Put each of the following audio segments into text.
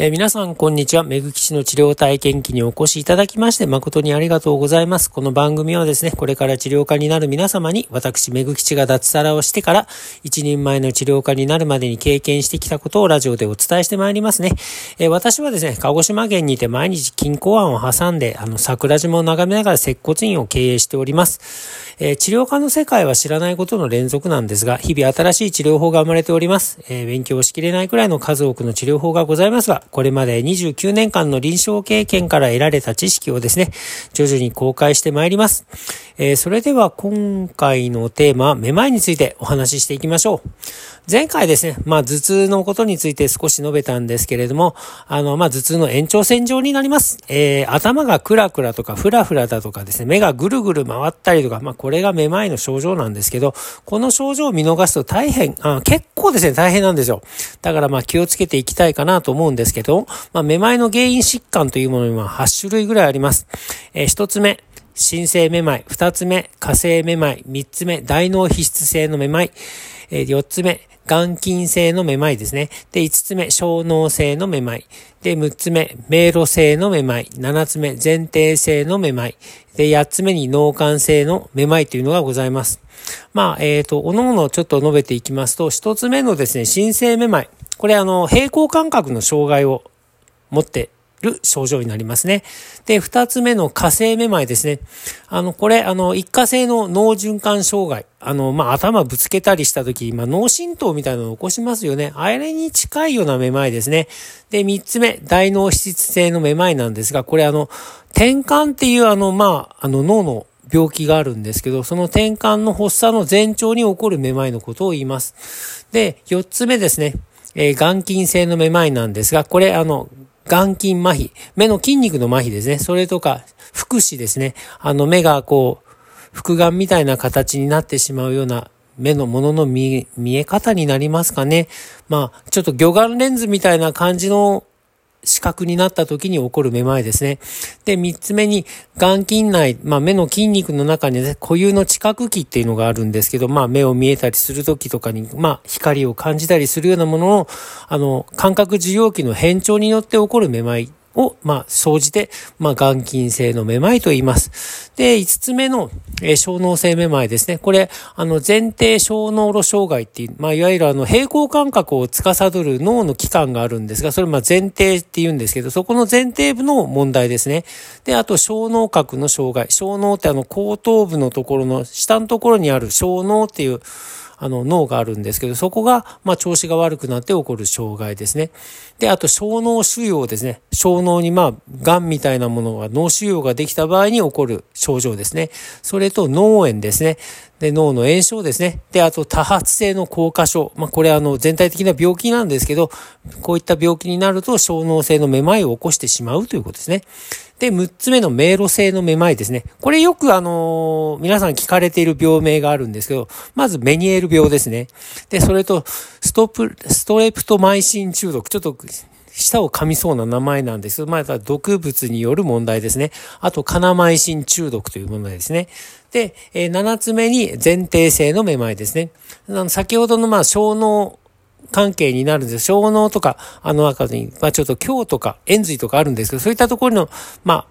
えー、皆さん、こんにちは。めぐきちの治療体験記にお越しいただきまして、誠にありがとうございます。この番組はですね、これから治療家になる皆様に、私、めぐきちが脱サラをしてから、一人前の治療家になるまでに経験してきたことをラジオでお伝えしてまいりますね。えー、私はですね、鹿児島県にて毎日金庫案を挟んで、あの、桜島を眺めながら接骨院を経営しております。えー、治療家の世界は知らないことの連続なんですが、日々新しい治療法が生まれております。え勉強しきれないくらいの数多くの治療法がございますが、これまで29年間の臨床経験から得られた知識をですね、徐々に公開してまいります。えー、それでは今回のテーマ、めまいについてお話ししていきましょう。前回ですね、まあ頭痛のことについて少し述べたんですけれども、あの、まあ頭痛の延長線上になります。えー、頭がクラクラとかフラフラだとかですね、目がぐるぐる回ったりとか、まあこれがめまいの症状なんですけど、この症状を見逃すと大変、あ結構ですね、大変なんですよ。だからまあ気をつけていきたいかなと思うんですけど、まあめまいの原因疾患というものには8種類ぐらいあります。えー、1つ目、新生めまい。二つ目、火星めまい。三つ目、大脳皮質性のめまい。えー、四つ目、眼筋性のめまいですね。で、5つ目、小脳性のめまい。で、6つ目、迷路性のめまい。7つ目、前提性のめまい。で、8つ目に脳幹性のめまいというのがございます。まあ、えっ、ー、と、おのおのちょっと述べていきますと、1つ目のですね、新生めまい。これあの、平行感覚の障害を持ってる症状になりますね。で、二つ目の火星めまいですね。あの、これ、あの、一過性の脳循環障害。あの、まあ、頭ぶつけたりした時、まあ、脳震盪みたいなのを起こしますよね。あれに近いようなめまいですね。で、三つ目、大脳皮質性のめまいなんですが、これあの、転換っていうあの、まあ、あの、脳の病気があるんですけど、その転換の発作の前兆に起こるめまいのことを言います。で、四つ目ですね。えー、眼筋性のめまいなんですが、これあの、眼筋麻痺、目の筋肉の麻痺ですね。それとか、副視ですね。あの目がこう、複眼みたいな形になってしまうような目のものの見え方になりますかね。まあ、ちょっと魚眼レンズみたいな感じの視覚になった時に起こるめまいですね。で、三つ目に、眼筋内、まあ目の筋肉の中にね、固有の知覚器っていうのがあるんですけど、まあ目を見えたりする時とかに、まあ光を感じたりするようなものを、あの、感覚受容器の変調によって起こるめまいを、まあ、総じて、まあ、眼筋性のめまいと言います。で、五つ目の、えー、小脳性めまいですね。これ、あの、前提小脳路障害っていう、まあ、いわゆるあの、平行感覚を司る脳の器官があるんですが、それ、まあ、前提って言うんですけど、そこの前提部の問題ですね。で、あと、小脳核の障害。小脳ってあの、後頭部のところの、下のところにある小脳っていう、あの脳があるんですけど、そこが、まあ、調子が悪くなって起こる障害ですね。で、あと小脳腫瘍ですね。小脳にまあ、癌みたいなものが脳腫瘍ができた場合に起こる症状ですね。それと脳炎ですね。で、脳の炎症ですね。で、あと多発性の硬化症。まあ、これあの、全体的な病気なんですけど、こういった病気になると小脳性のめまいを起こしてしまうということですね。で、6つ目の迷路性のめまいですね。これよくあのー、皆さん聞かれている病名があるんですけど、まずメニエール病ですね。で、それと、ストプ、ストレプトマイシン中毒。ちょっと、舌を噛みそうな名前なんですけど、まあ、毒物による問題ですね。あと、カナマイシン中毒という問題ですね。で、えー、7つ目に前提性のめまいですね。あの先ほどの、まあ、小脳関係になるんです。小脳とか、あの中に、まあちょっと強とか円髄とかあるんですけど、そういったところの、まあ、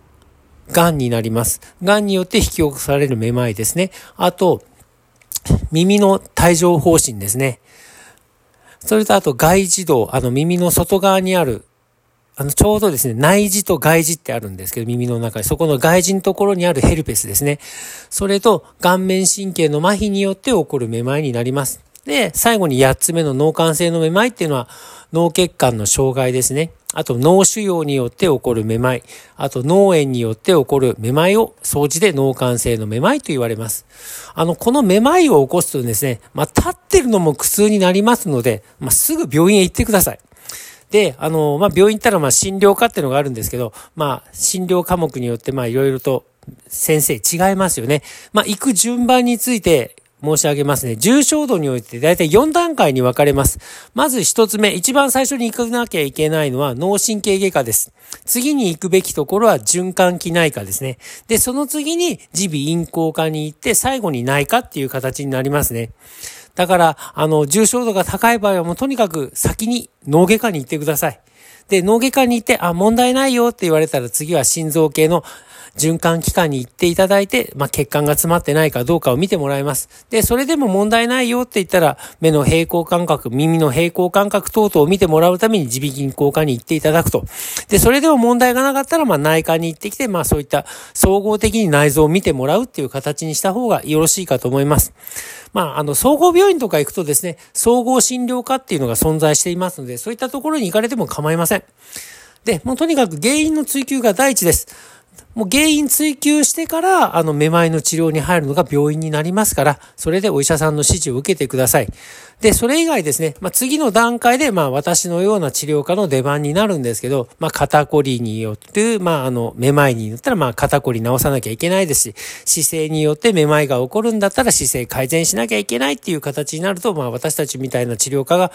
癌になります。癌によって引き起こされるめまいですね。あと、耳の帯状方針ですね。それとあと外耳道、あの耳の外側にある、あのちょうどですね、内耳と外耳ってあるんですけど、耳の中に、そこの外耳のところにあるヘルペスですね。それと顔面神経の麻痺によって起こるめまいになります。で、最後に8つ目の脳幹性のめまいっていうのは脳血管の障害ですね。あと脳腫瘍によって起こるめまい。あと脳炎によって起こるめまいを掃除で脳幹性のめまいと言われます。あの、このめまいを起こすとですね、まあ、立ってるのも苦痛になりますので、まあ、すぐ病院へ行ってください。で、あの、まあ、病院行ったら、ま、診療科っていうのがあるんですけど、まあ、診療科目によって、ま、いろいろと先生違いますよね。まあ、行く順番について、申し上げますね。重症度においてだいたい4段階に分かれます。まず1つ目、一番最初に行かなきゃいけないのは脳神経外科です。次に行くべきところは循環器内科ですね。で、その次に耳鼻咽喉科に行って最後に内科っていう形になりますね。だから、あの、重症度が高い場合はもうとにかく先に脳外科に行ってください。で、脳外科に行って、あ、問題ないよって言われたら次は心臓系の循環器官に行っていただいて、まあ、血管が詰まってないかどうかを見てもらいます。で、それでも問題ないよって言ったら、目の平行感覚、耳の平行感覚等々を見てもらうために耳鼻咽喉科に行っていただくと。で、それでも問題がなかったら、まあ、内科に行ってきて、まあ、そういった総合的に内臓を見てもらうっていう形にした方がよろしいかと思います。まあ、あの、総合病院とか行くとですね、総合診療科っていうのが存在していますので、そういったところに行かれても構いません。ませんで、もうとにかく原因の追求が第一です。もう原因追求してから、あの、めまいの治療に入るのが病院になりますから、それでお医者さんの指示を受けてください。で、それ以外ですね、まあ、次の段階で、まあ、私のような治療科の出番になるんですけど、まあ、肩こりによって、まあ、あの、めまいによったら、まあ、肩こり治さなきゃいけないですし、姿勢によってめまいが起こるんだったら姿勢改善しなきゃいけないっていう形になると、まあ、私たちみたいな治療科が、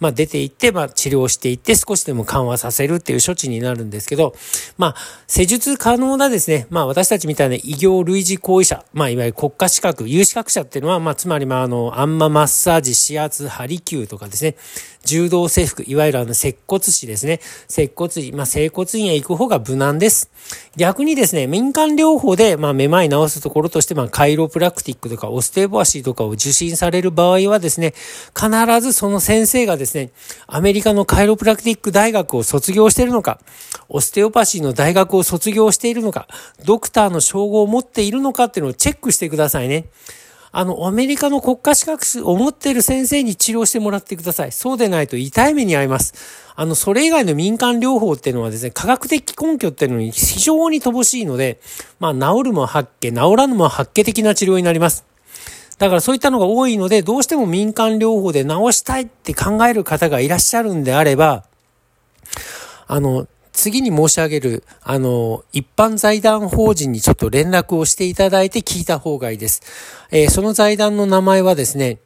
まあ、出ていって、まあ、治療していって少しでも緩和させるっていう処置になるんですけど、まあ、施術可能なですね、まあ、私たちみたいな医療類似行為者、まあ、いわゆる国家資格、有資格者っていうのは、まあ、つまり、まあ、あの、あんまマッサージ、指圧、ハリキューとかですね、柔道制服、いわゆるあの、接骨師ですね。接骨院、まあ、整骨院へ行く方が無難です。逆にですね、民間療法で、まあ、めまい治すところとして、まあ、カイロプラクティックとか、オステオボアシーとかを受診される場合はですね、必ずその先生がですね、アメリカのカイロプラクティック大学を卒業しているのか、オステオパシーの大学を卒業しているのか、かドクターの称号を持っているのかっていうのをチェックしてくださいね。あの、アメリカの国家資格を持っている先生に治療してもらってください。そうでないと痛い目に遭います。あの、それ以外の民間療法っていうのはですね、科学的根拠っていうのに非常に乏しいので、まあ、治るも発見、治らぬも発見的な治療になります。だからそういったのが多いので、どうしても民間療法で治したいって考える方がいらっしゃるんであれば、あの、次に申し上げる、あの、一般財団法人にちょっと連絡をしていただいて聞いた方がいいです。えー、その財団の名前はですね、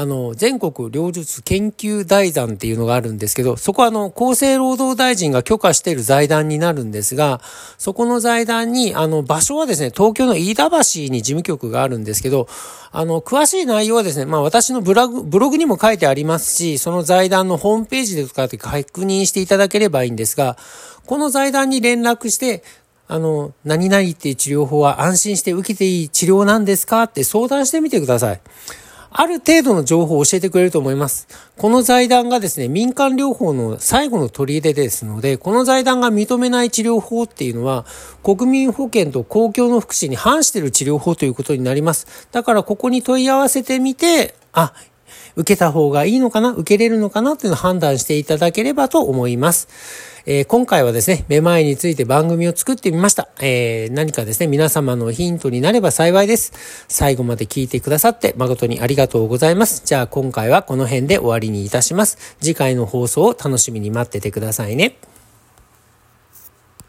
あの、全国両術研究財団っていうのがあるんですけど、そこはあの、厚生労働大臣が許可している財団になるんですが、そこの財団に、あの、場所はですね、東京の飯田橋に事務局があるんですけど、あの、詳しい内容はですね、まあ私のブログ、ブログにも書いてありますし、その財団のホームページで使って確認していただければいいんですが、この財団に連絡して、あの、何々っていう治療法は安心して受けていい治療なんですかって相談してみてください。ある程度の情報を教えてくれると思います。この財団がですね、民間療法の最後の取り入れですので、この財団が認めない治療法っていうのは、国民保険と公共の福祉に反している治療法ということになります。だからここに問い合わせてみて、あ、受けた方がいいのかな受けれるのかなっていうのを判断していただければと思います。えー、今回はですね、めまいについて番組を作ってみました。えー、何かですね、皆様のヒントになれば幸いです。最後まで聞いてくださって誠にありがとうございます。じゃあ今回はこの辺で終わりにいたします。次回の放送を楽しみに待っててくださいね。